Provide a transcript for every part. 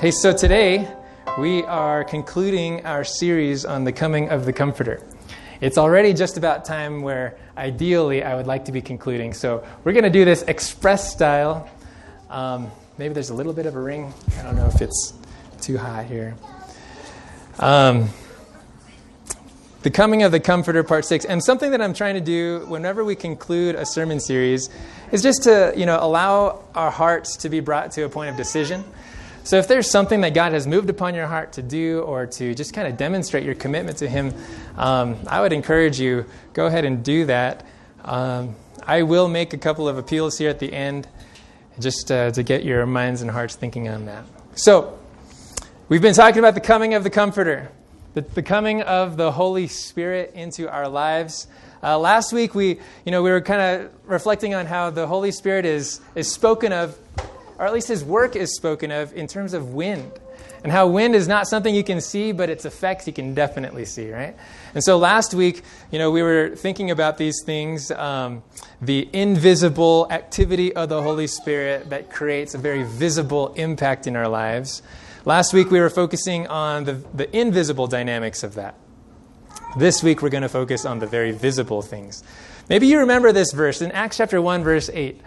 Hey, so today we are concluding our series on the coming of the Comforter. It's already just about time where ideally I would like to be concluding. So we're going to do this express style. Um, maybe there's a little bit of a ring. I don't know if it's too high here. Um, the coming of the Comforter, part six, and something that I'm trying to do whenever we conclude a sermon series is just to you know allow our hearts to be brought to a point of decision. So if there's something that God has moved upon your heart to do or to just kind of demonstrate your commitment to Him, um, I would encourage you go ahead and do that. Um, I will make a couple of appeals here at the end, just uh, to get your minds and hearts thinking on that. So we've been talking about the coming of the Comforter, the, coming of the Holy Spirit into our lives. Uh, last week we, you know, we were kind of reflecting on how the Holy Spirit is is spoken of or at least his work is spoken of in terms of wind. And how wind is not something you can see, but its effects you can definitely see, right? And so last week, you know, we were thinking about these things um, the invisible activity of the Holy Spirit that creates a very visible impact in our lives. Last week, we were focusing on the, the invisible dynamics of that. This week, we're going to focus on the very visible things. Maybe you remember this verse in Acts chapter 1, verse 8.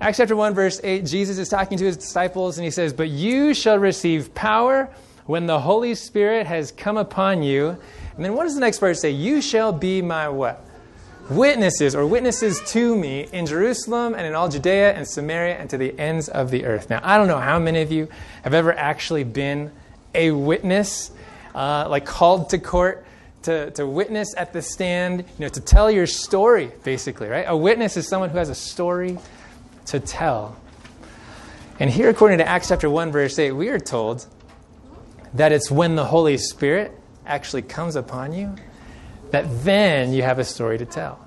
Acts chapter 1, verse 8, Jesus is talking to his disciples and he says, But you shall receive power when the Holy Spirit has come upon you. And then what does the next verse say? You shall be my what? Witnesses or witnesses to me in Jerusalem and in all Judea and Samaria and to the ends of the earth. Now, I don't know how many of you have ever actually been a witness, uh, like called to court to, to witness at the stand, you know, to tell your story, basically, right? A witness is someone who has a story to tell. And here, according to Acts chapter 1, verse 8, we are told that it's when the Holy Spirit actually comes upon you that then you have a story to tell.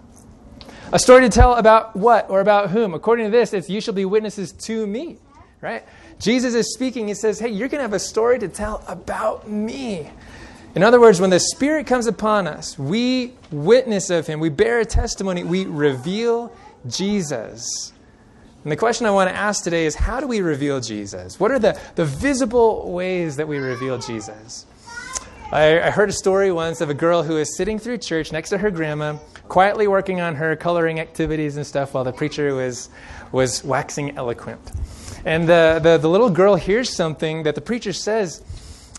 A story to tell about what or about whom? According to this, it's you shall be witnesses to me, right? Jesus is speaking. He says, Hey, you're going to have a story to tell about me. In other words, when the Spirit comes upon us, we witness of Him, we bear a testimony, we reveal Jesus. And the question I want to ask today is how do we reveal Jesus? What are the, the visible ways that we reveal Jesus? I, I heard a story once of a girl who was sitting through church next to her grandma, quietly working on her coloring activities and stuff while the preacher was, was waxing eloquent. And the, the, the little girl hears something that the preacher says,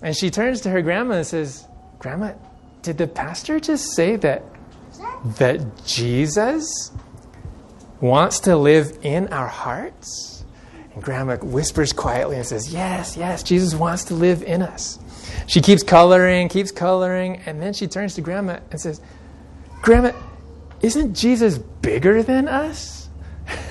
and she turns to her grandma and says, Grandma, did the pastor just say that, that Jesus wants to live in our hearts? And Grandma whispers quietly and says, Yes, yes, Jesus wants to live in us. She keeps coloring, keeps coloring, and then she turns to Grandma and says, Grandma, isn't Jesus bigger than us?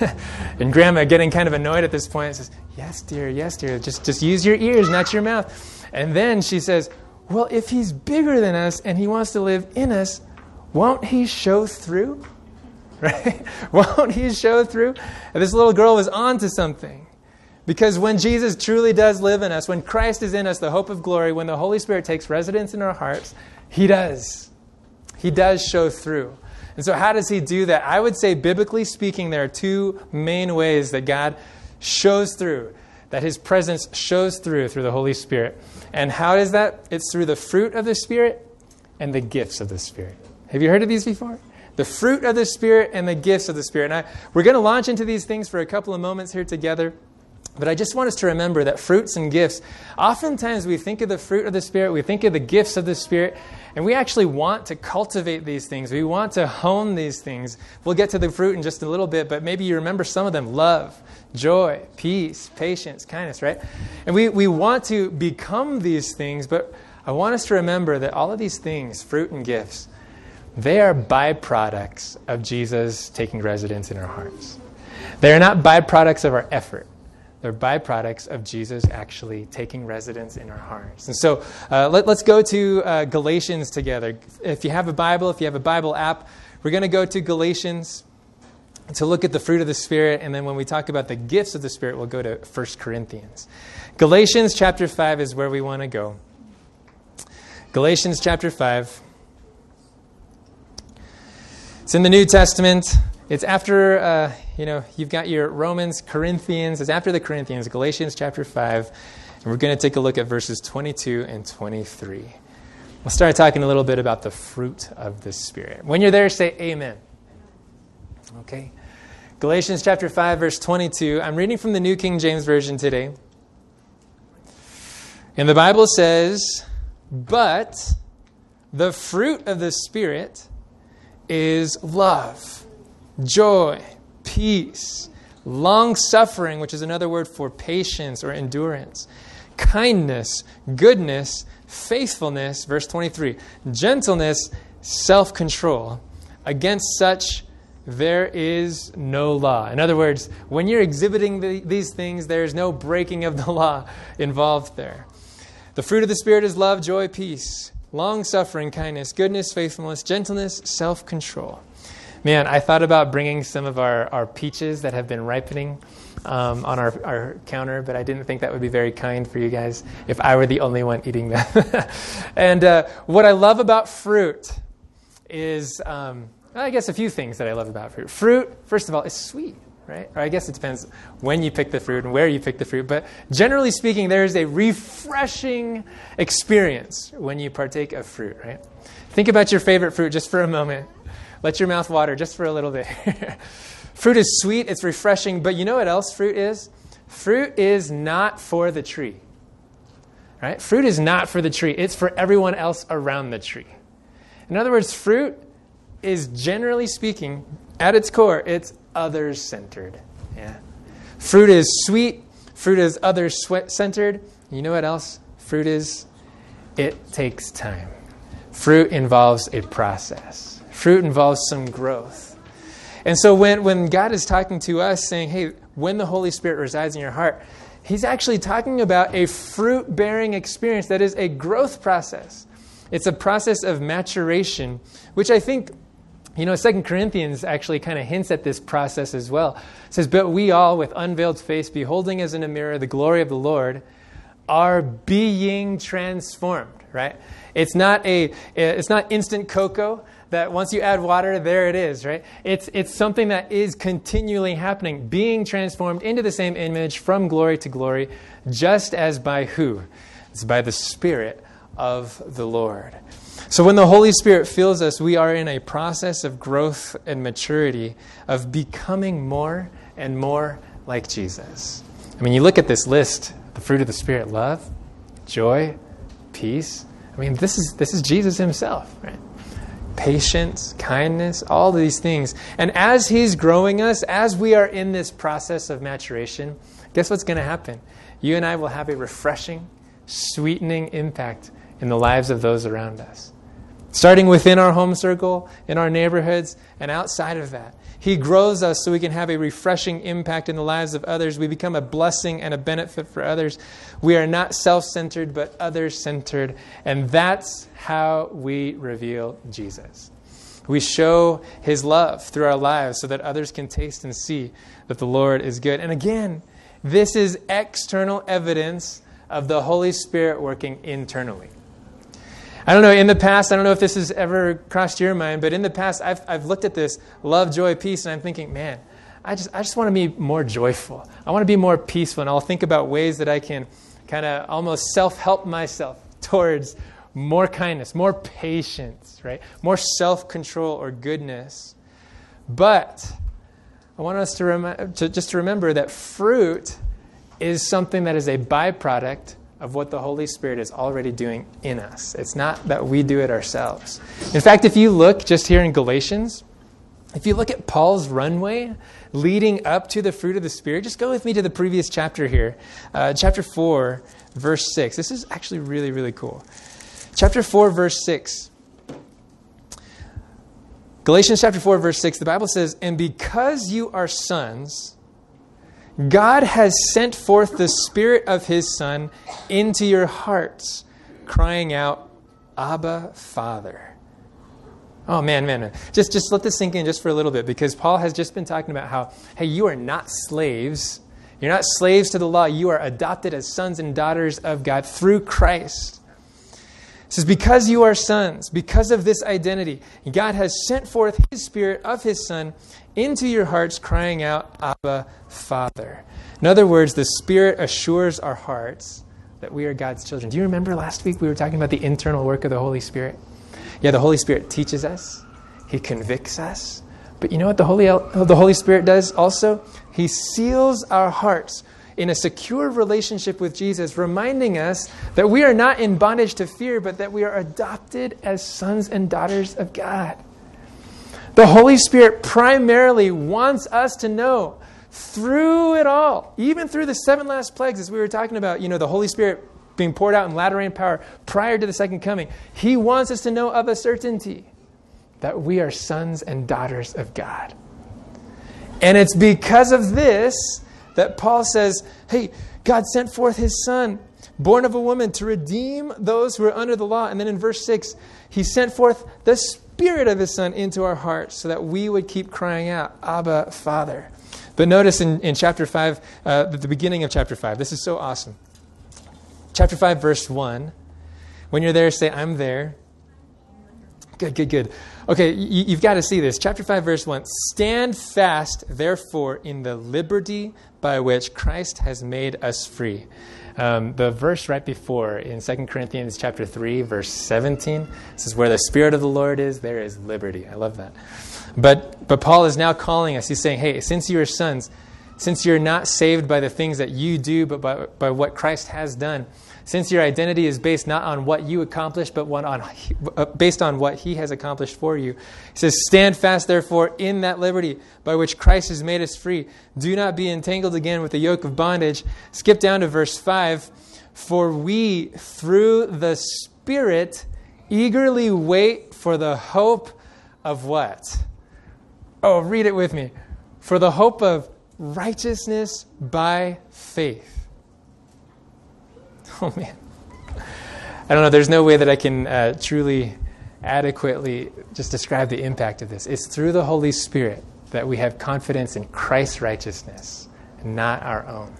and Grandma, getting kind of annoyed at this point, says, Yes, dear, yes, dear, just, just use your ears, not your mouth. And then she says, Well, if he's bigger than us and he wants to live in us, won't he show through? Right? Won't he show through? And this little girl was on to something. Because when Jesus truly does live in us, when Christ is in us, the hope of glory, when the Holy Spirit takes residence in our hearts, he does. He does show through. And so, how does he do that? I would say, biblically speaking, there are two main ways that God shows through, that his presence shows through through the Holy Spirit. And how is that? It's through the fruit of the Spirit and the gifts of the Spirit. Have you heard of these before? The fruit of the Spirit and the gifts of the Spirit. And I, we're going to launch into these things for a couple of moments here together. But I just want us to remember that fruits and gifts, oftentimes we think of the fruit of the Spirit, we think of the gifts of the Spirit, and we actually want to cultivate these things. We want to hone these things. We'll get to the fruit in just a little bit, but maybe you remember some of them love, joy, peace, patience, kindness, right? And we, we want to become these things, but I want us to remember that all of these things, fruit and gifts, they are byproducts of Jesus taking residence in our hearts. They are not byproducts of our effort. They're byproducts of Jesus actually taking residence in our hearts. And so uh, let, us go to uh, Galatians together. If you have a Bible, if you have a Bible app, we're going to go to Galatians to look at the fruit of the Spirit. And then when we talk about the gifts of the Spirit, we'll go to 1 Corinthians. Galatians chapter 5 is where we want to go. Galatians chapter 5. It's in the New Testament. It's after, uh, you know, you've got your Romans, Corinthians. It's after the Corinthians, Galatians chapter 5. And we're going to take a look at verses 22 and 23. We'll start talking a little bit about the fruit of the Spirit. When you're there, say amen. Okay. Galatians chapter 5, verse 22. I'm reading from the New King James Version today. And the Bible says, But the fruit of the Spirit is love, joy, peace, long suffering, which is another word for patience or endurance, kindness, goodness, faithfulness, verse 23, gentleness, self control. Against such, there is no law. In other words, when you're exhibiting the, these things, there is no breaking of the law involved there. The fruit of the Spirit is love, joy, peace, long suffering, kindness, goodness, faithfulness, gentleness, self control. Man, I thought about bringing some of our, our peaches that have been ripening um, on our, our counter, but I didn't think that would be very kind for you guys if I were the only one eating them. and uh, what I love about fruit is, um, I guess, a few things that I love about fruit. Fruit, first of all, is sweet right? Or I guess it depends when you pick the fruit and where you pick the fruit. But generally speaking, there is a refreshing experience when you partake of fruit, right? Think about your favorite fruit just for a moment. Let your mouth water just for a little bit. fruit is sweet, it's refreshing, but you know what else fruit is? Fruit is not for the tree. Right? Fruit is not for the tree. It's for everyone else around the tree. In other words, fruit is generally speaking, at its core, it's others centered. Yeah. Fruit is sweet, fruit is others centered. You know what else fruit is? It takes time. Fruit involves a process, fruit involves some growth. And so when, when God is talking to us, saying, hey, when the Holy Spirit resides in your heart, He's actually talking about a fruit bearing experience that is a growth process. It's a process of maturation, which I think you know, Second Corinthians actually kind of hints at this process as well. It says, But we all, with unveiled face, beholding as in a mirror the glory of the Lord, are being transformed, right? It's not a it's not instant cocoa that once you add water, there it is, right? It's it's something that is continually happening, being transformed into the same image from glory to glory, just as by who? It's by the Spirit of the Lord. So, when the Holy Spirit fills us, we are in a process of growth and maturity, of becoming more and more like Jesus. I mean, you look at this list the fruit of the Spirit love, joy, peace. I mean, this is, this is Jesus himself, right? Patience, kindness, all these things. And as He's growing us, as we are in this process of maturation, guess what's going to happen? You and I will have a refreshing, sweetening impact in the lives of those around us starting within our home circle, in our neighborhoods, and outside of that. He grows us so we can have a refreshing impact in the lives of others. We become a blessing and a benefit for others. We are not self centered, but other centered. And that's how we reveal Jesus. We show his love through our lives so that others can taste and see that the Lord is good. And again, this is external evidence of the Holy Spirit working internally. I don't know, in the past, I don't know if this has ever crossed your mind, but in the past, I've, I've looked at this love, joy, peace, and I'm thinking, man, I just, I just want to be more joyful. I want to be more peaceful, and I'll think about ways that I can kind of almost self help myself towards more kindness, more patience, right? More self control or goodness. But I want us to, rem- to just to remember that fruit is something that is a byproduct of what the Holy Spirit is already doing in us. It's not that we do it ourselves. In fact, if you look just here in Galatians, if you look at Paul's runway leading up to the fruit of the Spirit, just go with me to the previous chapter here, uh, chapter 4, verse 6. This is actually really, really cool. Chapter 4, verse 6. Galatians chapter 4, verse 6, the Bible says, And because you are sons, God has sent forth the Spirit of His Son into your hearts, crying out, Abba, Father. Oh man, man, man. just just let this sink in just for a little bit because Paul has just been talking about how, hey, you are not slaves. You're not slaves to the law. You are adopted as sons and daughters of God through Christ. It says, because you are sons, because of this identity, God has sent forth His Spirit of His Son into your hearts, crying out, Abba, Father. In other words, the Spirit assures our hearts that we are God's children. Do you remember last week we were talking about the internal work of the Holy Spirit? Yeah, the Holy Spirit teaches us, He convicts us. But you know what the Holy, the Holy Spirit does also? He seals our hearts in a secure relationship with Jesus, reminding us that we are not in bondage to fear, but that we are adopted as sons and daughters of God. The Holy Spirit primarily wants us to know through it all, even through the seven last plagues, as we were talking about, you know, the Holy Spirit being poured out in latter rain power prior to the second coming. He wants us to know of a certainty that we are sons and daughters of God. And it's because of this that Paul says, hey, God sent forth his son, born of a woman, to redeem those who are under the law. And then in verse 6, he sent forth the spirit of his son into our hearts so that we would keep crying out, Abba, Father. But notice in, in chapter 5, uh, the beginning of chapter 5, this is so awesome. Chapter 5, verse 1. When you're there, say, I'm there. Good, good, good. Okay, you, have got to see this. Chapter 5, verse 1. Stand fast, therefore, in the liberty by which Christ has made us free. Um, the verse right before in 2 Corinthians chapter 3, verse 17, says, Where the Spirit of the Lord is, there is liberty. I love that. But, but Paul is now calling us. He's saying, Hey, since you are sons, since you're not saved by the things that you do, but by, by what Christ has done, since your identity is based not on what you accomplished, but one on, uh, based on what he has accomplished for you. He says, Stand fast, therefore, in that liberty by which Christ has made us free. Do not be entangled again with the yoke of bondage. Skip down to verse 5. For we, through the Spirit, eagerly wait for the hope of what? Oh, read it with me. For the hope of righteousness by faith. Oh, man. I don't know. There's no way that I can uh, truly, adequately just describe the impact of this. It's through the Holy Spirit that we have confidence in Christ's righteousness, not our own.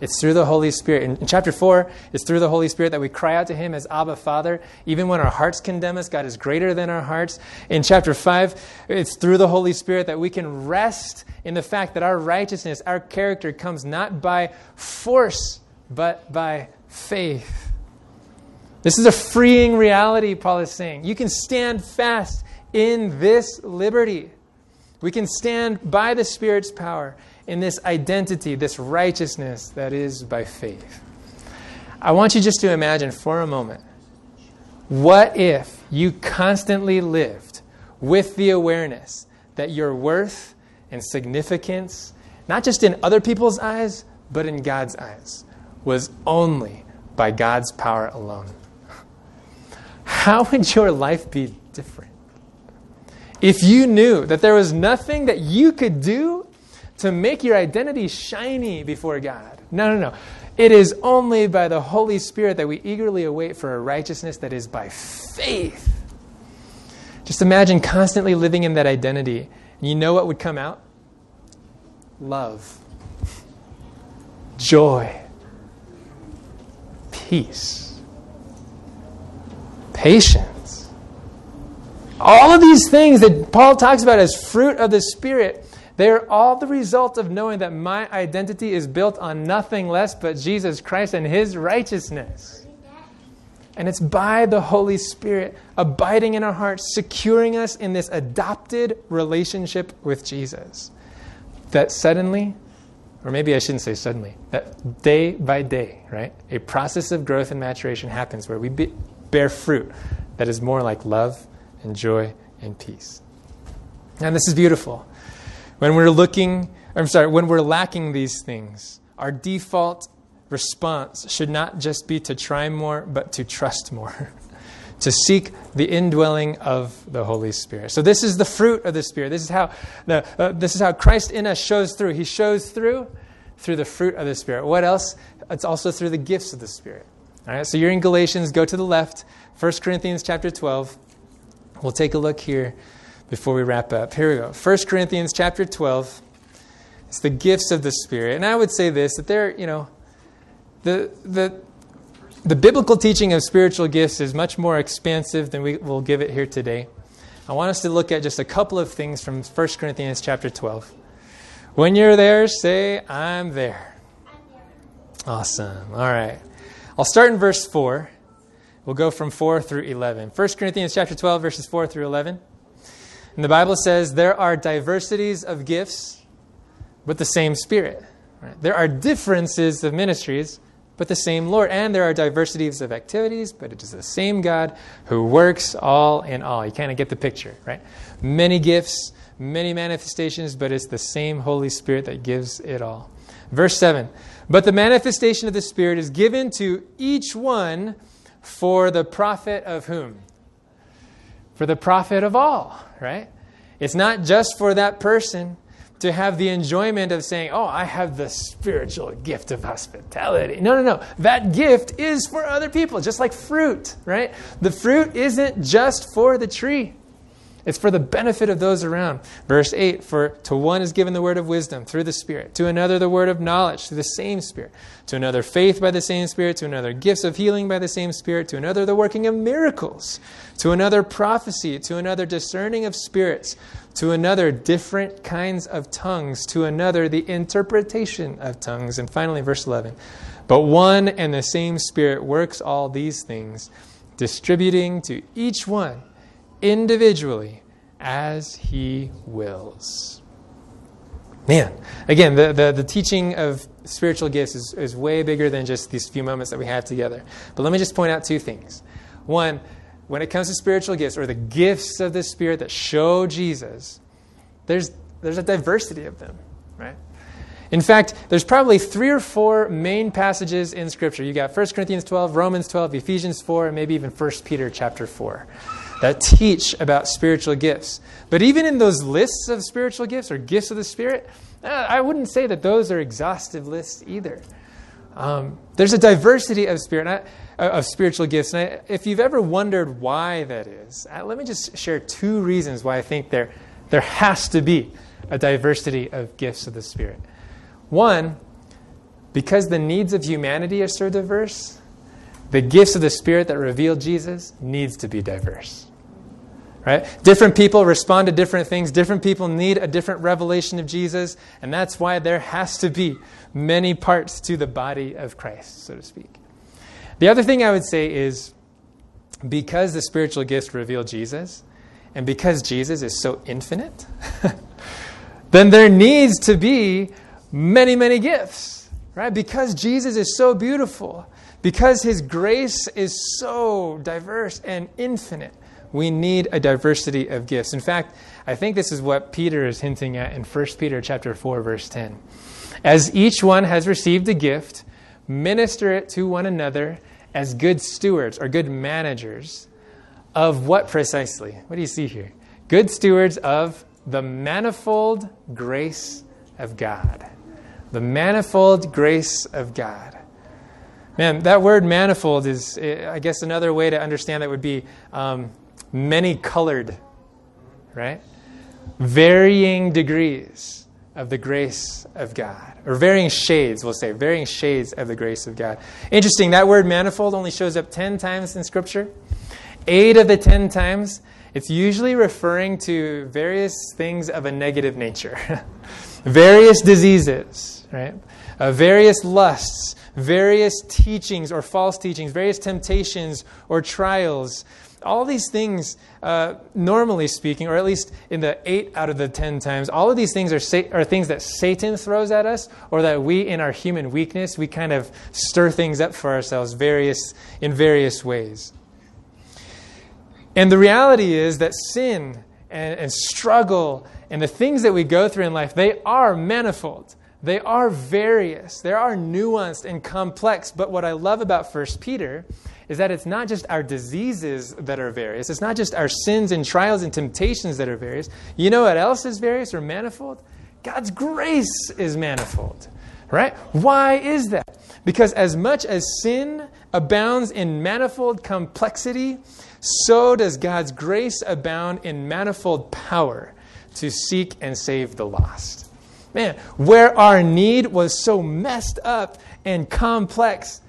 It's through the Holy Spirit. In, in, chapter 4, it's through the Holy Spirit that we cry out to Him as Abba Father. Even when our hearts condemn us, God is greater than our hearts. In chapter 5, it's through the Holy Spirit that we can rest in the fact that our righteousness, our character, comes not by force, but by faith. This is a freeing reality, Paul is saying. You can stand fast in this liberty. We can stand by the Spirit's power in this identity, this righteousness that is by faith. I want you just to imagine for a moment what if you constantly lived with the awareness that your worth and significance, not just in other people's eyes, but in God's eyes, was only by God's power alone. How would your life be different? If you knew that there was nothing that you could do to make your identity shiny before God. No, no, no. It is only by the Holy Spirit that we eagerly await for a righteousness that is by faith. Just imagine constantly living in that identity. And you know what would come out? Love, joy, peace, patience. All of these things that Paul talks about as fruit of the Spirit, they're all the result of knowing that my identity is built on nothing less but Jesus Christ and His righteousness. And it's by the Holy Spirit abiding in our hearts, securing us in this adopted relationship with Jesus, that suddenly or maybe I shouldn't say suddenly, that day by day, right, a process of growth and maturation happens where we be, bear fruit that is more like love and joy and peace. And this is beautiful. When we're looking, I'm sorry, when we're lacking these things, our default response should not just be to try more, but to trust more. to seek the indwelling of the Holy Spirit. So this is the fruit of the Spirit. This is how the, uh, this is how Christ in us shows through. He shows through through the fruit of the Spirit. What else? It's also through the gifts of the Spirit. All right. So you're in Galatians. Go to the left. 1 Corinthians chapter 12. We'll take a look here before we wrap up. Here we go. 1 Corinthians chapter 12. It's the gifts of the Spirit. And I would say this that they're, you know, the, the, the biblical teaching of spiritual gifts is much more expansive than we will give it here today. I want us to look at just a couple of things from 1 Corinthians chapter 12. When you're there, say, I'm there. Awesome. All right. I'll start in verse 4. We'll go from 4 through 11. 1 Corinthians chapter 12 verses 4 through 11. And the Bible says there are diversities of gifts, but the same Spirit. Right? There are differences of ministries, but the same Lord. And there are diversities of activities, but it is the same God who works all in all. You kind of get the picture, right? Many gifts, many manifestations, but it's the same Holy Spirit that gives it all. Verse 7 But the manifestation of the Spirit is given to each one for the profit of whom? For the profit of all, right? It's not just for that person to have the enjoyment of saying, Oh, I have the spiritual gift of hospitality. No, no, no. That gift is for other people, just like fruit, right? The fruit isn't just for the tree. It's for the benefit of those around. Verse 8 For to one is given the word of wisdom through the Spirit, to another the word of knowledge through the same Spirit, to another faith by the same Spirit, to another gifts of healing by the same Spirit, to another the working of miracles, to another prophecy, to another discerning of spirits, to another different kinds of tongues, to another the interpretation of tongues. And finally, verse 11 But one and the same Spirit works all these things, distributing to each one individually as he wills. Man, again, the, the, the, teaching of spiritual gifts is, is way bigger than just these few moments that we have together. But let me just point out two things. One, when it comes to spiritual gifts or the gifts of the Spirit that show Jesus, there's, there's a diversity of them, right? In fact, there's probably three or four main passages in Scripture. You got 1 Corinthians 12, Romans 12, Ephesians 4, and maybe even 1 Peter chapter 4 that teach about spiritual gifts. But even in those lists of spiritual gifts or gifts of the Spirit, uh, I wouldn't say that those are exhaustive lists either. Um, there's a diversity of spirit uh, of spiritual gifts, and I, if you've ever wondered why that is, uh, let me just share two reasons why I think there there has to be a diversity of gifts of the Spirit. One, because the needs of humanity are so diverse, the gifts of the Spirit that reveal Jesus needs to be diverse right? Different people respond to different things. Different people need a different revelation of Jesus. And that's why there has to be many parts to the body of Christ, so to speak. The other thing I would say is because the spiritual gifts reveal Jesus, and because Jesus is so infinite, then there needs to be many, many gifts, right? Because Jesus is so beautiful, because his grace is so diverse and infinite we need a diversity of gifts. In fact, I think this is what Peter is hinting at in 1 Peter chapter 4 verse 10. As each one has received a gift, minister it to one another as good stewards or good managers of what precisely? What do you see here? Good stewards of the manifold grace of God. The manifold grace of God. Man, that word manifold is, I guess, another way to understand that would be um, many colored, right? Varying degrees of the grace of God, or varying shades, we'll say, varying shades of the grace of God. Interesting, that word manifold only shows up 10 times in Scripture. Eight of the 10 times, it's usually referring to various things of a negative nature, various diseases, right? Uh, various lusts, various teachings or false teachings, various temptations or trials, all these things, uh, normally speaking, or at least in the eight out of the ten times, all of these things are, sa- are things that Satan throws at us, or that we, in our human weakness, we kind of stir things up for ourselves various, in various ways. And the reality is that sin and, and struggle and the things that we go through in life, they are manifold. They are various. They are nuanced and complex. But what I love about 1 Peter is that it's not just our diseases that are various, it's not just our sins and trials and temptations that are various. You know what else is various or manifold? God's grace is manifold. Right? Why is that? Because as much as sin abounds in manifold complexity, so does God's grace abound in manifold power to seek and save the lost. Man, where our need was so messed up and complex,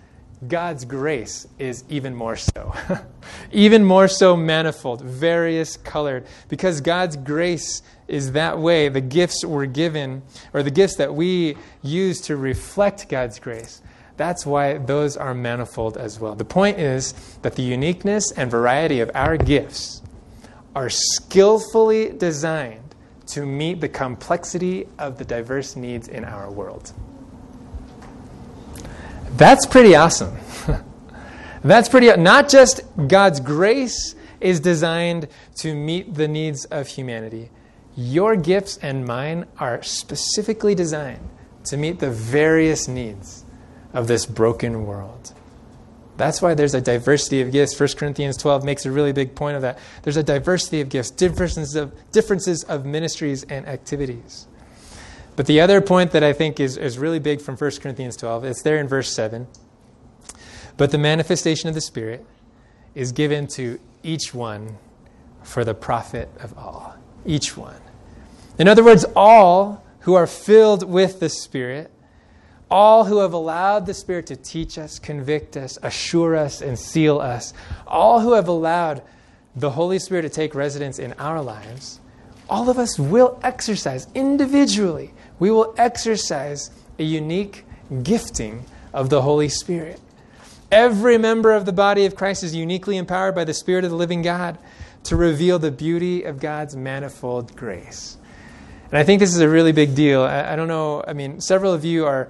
God's grace is even more so. even more so manifold, various colored. Because God's grace is that way, the gifts we're given, or the gifts that we use to reflect God's grace, that's why those are manifold as well. The point is that the uniqueness and variety of our gifts are skillfully designed to meet the complexity of the diverse needs in our world. That's pretty awesome. That's pretty not just God's grace is designed to meet the needs of humanity. Your gifts and mine are specifically designed to meet the various needs of this broken world. That's why there's a diversity of gifts. 1 Corinthians 12 makes a really big point of that. There's a diversity of gifts, differences of, differences of ministries and activities. But the other point that I think is, is really big from 1 Corinthians 12, it's there in verse 7. But the manifestation of the Spirit is given to each one for the profit of all. Each one. In other words, all who are filled with the Spirit, all who have allowed the Spirit to teach us, convict us, assure us, and seal us, all who have allowed the Holy Spirit to take residence in our lives, all of us will exercise individually, we will exercise a unique gifting of the Holy Spirit. Every member of the body of Christ is uniquely empowered by the Spirit of the living God to reveal the beauty of God's manifold grace. And I think this is a really big deal. I, I don't know, I mean, several of you are,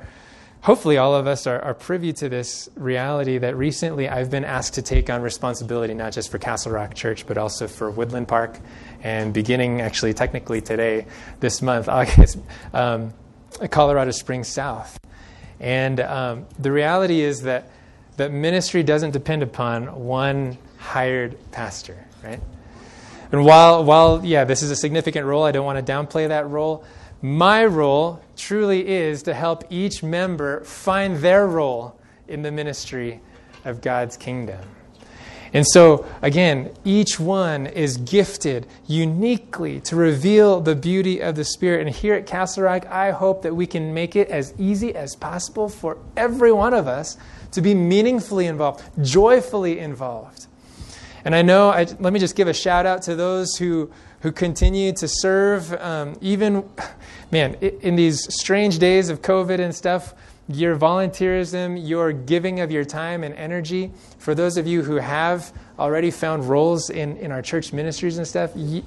hopefully, all of us are, are, privy to this reality that recently I've been asked to take on responsibility, not just for Castle Rock Church, but also for Woodland Park. And beginning actually, technically today, this month, August, um, Colorado Springs South. And um, the reality is that that ministry doesn't depend upon one hired pastor, right? And while, while, yeah, this is a significant role, I don't want to downplay that role. My role truly is to help each member find their role in the ministry of God's kingdom. And so, again, each one is gifted uniquely to reveal the beauty of the Spirit. And here at Castle Rock, I hope that we can make it as easy as possible for every one of us to be meaningfully involved, joyfully involved. And I know, I, let me just give a shout out to those who, who continue to serve, um, even, man, in these strange days of COVID and stuff, your volunteerism, your giving of your time and energy. For those of you who have already found roles in, in our church ministries and stuff, you,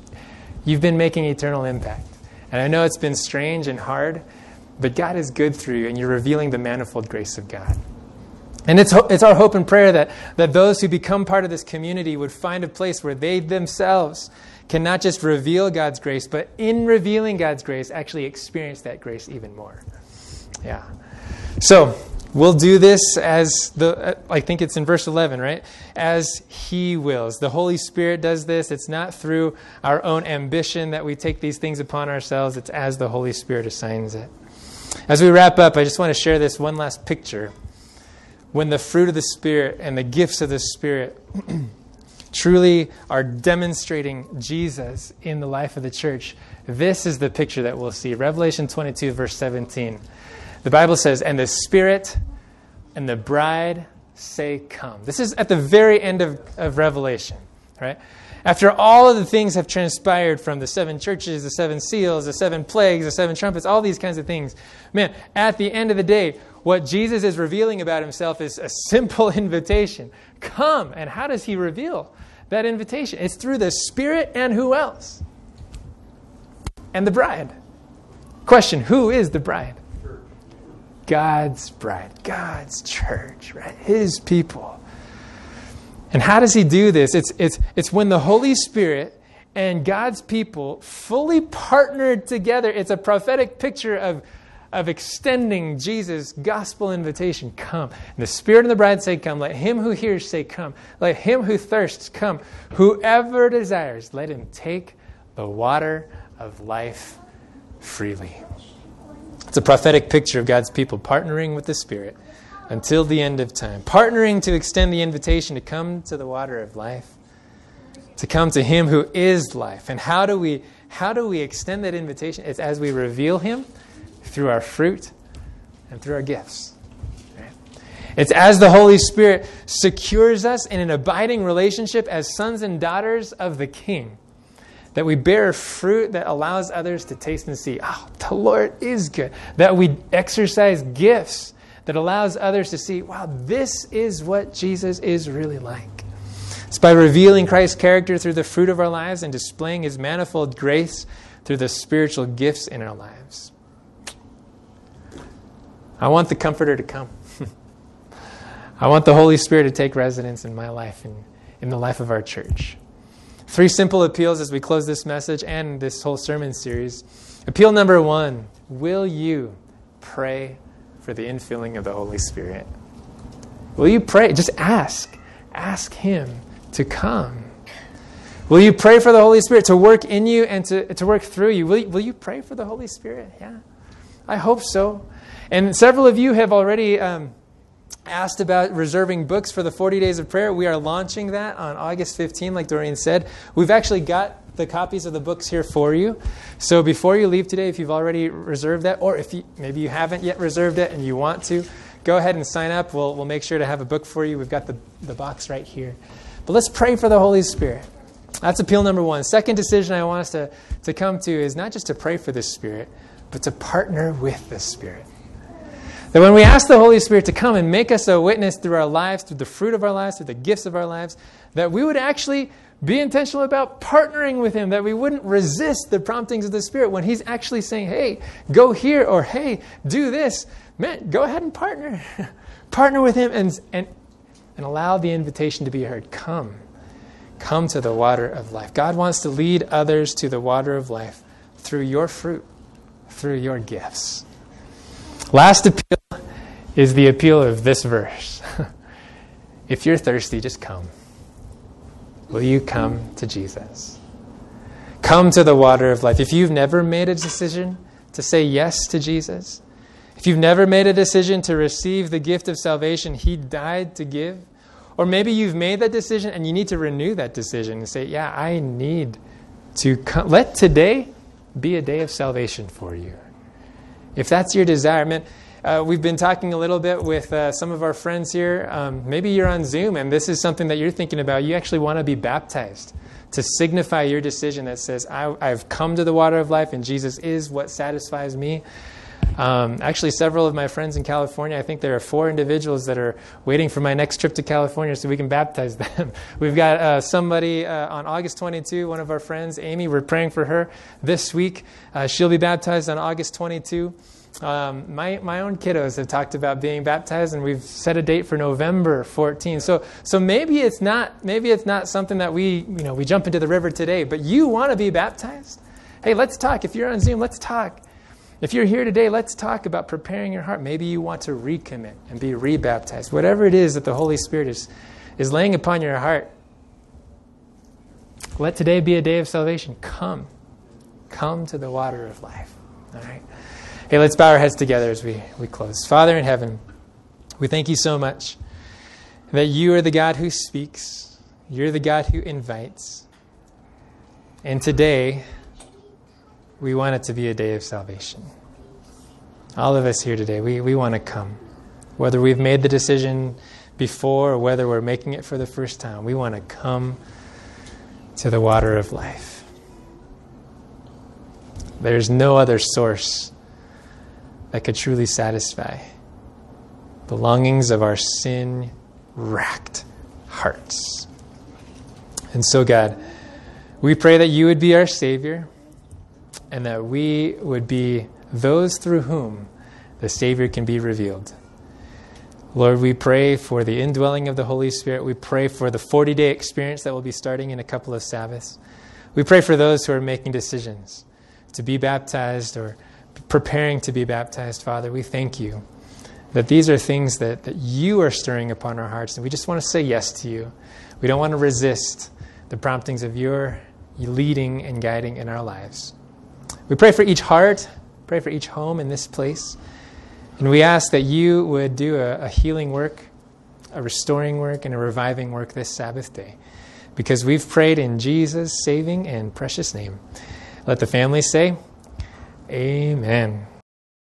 you've been making eternal impact. And I know it's been strange and hard, but God is good through you, and you're revealing the manifold grace of God. And it's, it's our hope and prayer that, that those who become part of this community would find a place where they themselves can not just reveal God's grace, but in revealing God's grace, actually experience that grace even more. Yeah. So, we'll do this as the, uh, I think it's in verse 11, right? As He wills. The Holy Spirit does this. It's not through our own ambition that we take these things upon ourselves, it's as the Holy Spirit assigns it. As we wrap up, I just want to share this one last picture when the fruit of the Spirit and the gifts of the Spirit truly are demonstrating Jesus in the life of the church, this is the picture that we'll see. Revelation 22, verse 17. The Bible says, And the Spirit and the bride say, Come. This is at the very end of, of Revelation, right? After all of the things have transpired from the seven churches, the seven seals, the seven plagues, the seven trumpets, all these kinds of things, man, at the end of the day, what Jesus is revealing about himself is a simple invitation come. And how does he reveal that invitation? It's through the Spirit and who else? And the bride. Question Who is the bride? God's bride, God's church, right? His people. And how does he do this? It's, it's, it's when the Holy Spirit and God's people fully partnered together. It's a prophetic picture of of extending Jesus' gospel invitation come. And the Spirit and the bride say, Come. Let him who hears say, Come. Let him who thirsts come. Whoever desires, let him take the water of life freely. It's a prophetic picture of God's people partnering with the Spirit until the end of time, partnering to extend the invitation to come to the water of life, to come to Him who is life. And how do we how do we extend that invitation? It's as we reveal Him through our fruit and through our gifts. It's as the Holy Spirit secures us in an abiding relationship as sons and daughters of the King that we bear fruit that allows others to taste and see, oh, the Lord is good. That we exercise gifts that allows others to see, wow, this is what Jesus is really like. It's by revealing Christ's character through the fruit of our lives and displaying his manifold grace through the spiritual gifts in our lives. I want the Comforter to come. I want the Holy Spirit to take residence in my life and in the life of our church. Three simple appeals as we close this message and this whole sermon series. Appeal number one Will you pray for the infilling of the Holy Spirit? Will you pray? Just ask. Ask Him to come. Will you pray for the Holy Spirit to work in you and to, to work through you? Will, you? will you pray for the Holy Spirit? Yeah. I hope so. And several of you have already um, asked about reserving books for the 40 days of prayer. We are launching that on August 15, like Dorian said. We've actually got the copies of the books here for you. So before you leave today, if you've already reserved that, or if you, maybe you haven't yet reserved it and you want to, go ahead and sign up. We'll, we'll make sure to have a book for you. We've got the, the box right here. But let's pray for the Holy Spirit. That's appeal number one. Second decision I want us to, to come to is not just to pray for the Spirit, but to partner with the Spirit. That when we ask the Holy Spirit to come and make us a witness through our lives, through the fruit of our lives, through the gifts of our lives, that we would actually be intentional about partnering with Him, that we wouldn't resist the promptings of the Spirit when He's actually saying, hey, go here, or hey, do this. Man, go ahead and partner. partner with Him and, and, and allow the invitation to be heard. Come. Come to the water of life. God wants to lead others to the water of life through your fruit, through your gifts. Last appeal is the appeal of this verse. if you're thirsty, just come. Will you come to Jesus? Come to the water of life. If you've never made a decision to say yes to Jesus, if you've never made a decision to receive the gift of salvation He died to give, or maybe you've made that decision and you need to renew that decision and say, Yeah, I need to come. Let today be a day of salvation for you. If that's your desire, man, uh, we've been talking a little bit with uh, some of our friends here. Um, maybe you're on Zoom and this is something that you're thinking about. You actually want to be baptized to signify your decision that says, I, have come to the water of life and Jesus is what satisfies me. Um, actually, several of my friends in California, I think there are four individuals that are waiting for my next trip to California so we can baptize them. We've got uh, somebody uh, on August 22, one of our friends, Amy, we're praying for her this week. Uh, she'll be baptized on August 22. Um, my, my own kiddos have talked about being baptized, and we've set a date for November 14. So, so maybe it's not maybe it's not something that we you know we jump into the river today, but you want to be baptized. Hey, let's talk. If you're on Zoom, let's talk. If you're here today, let's talk about preparing your heart. Maybe you want to recommit and be rebaptized. Whatever it is that the Holy Spirit is, is laying upon your heart, let today be a day of salvation. Come. Come to the water of life. All right? Hey, let's bow our heads together as we, we close. Father in heaven, we thank you so much that you are the God who speaks, you're the God who invites. And today, we want it to be a day of salvation. All of us here today, we, we want to come. Whether we've made the decision before or whether we're making it for the first time, we want to come to the water of life. There's no other source that could truly satisfy the longings of our sin racked hearts. And so, God, we pray that you would be our Savior and that we would be those through whom the Savior can be revealed. Lord, we pray for the indwelling of the Holy Spirit. We pray for the 40 day experience that will be starting in a couple of Sabbaths. We pray for those who are making decisions to be baptized or preparing to be baptized, Father. We thank you that these are things that, that you are stirring upon our hearts, and we just want to say yes to you. We don't want to resist the promptings of your leading and guiding in our lives. We pray for each heart, pray for each home in this place. And we ask that you would do a, a healing work, a restoring work, and a reviving work this Sabbath day. Because we've prayed in Jesus' saving and precious name. Let the family say, Amen.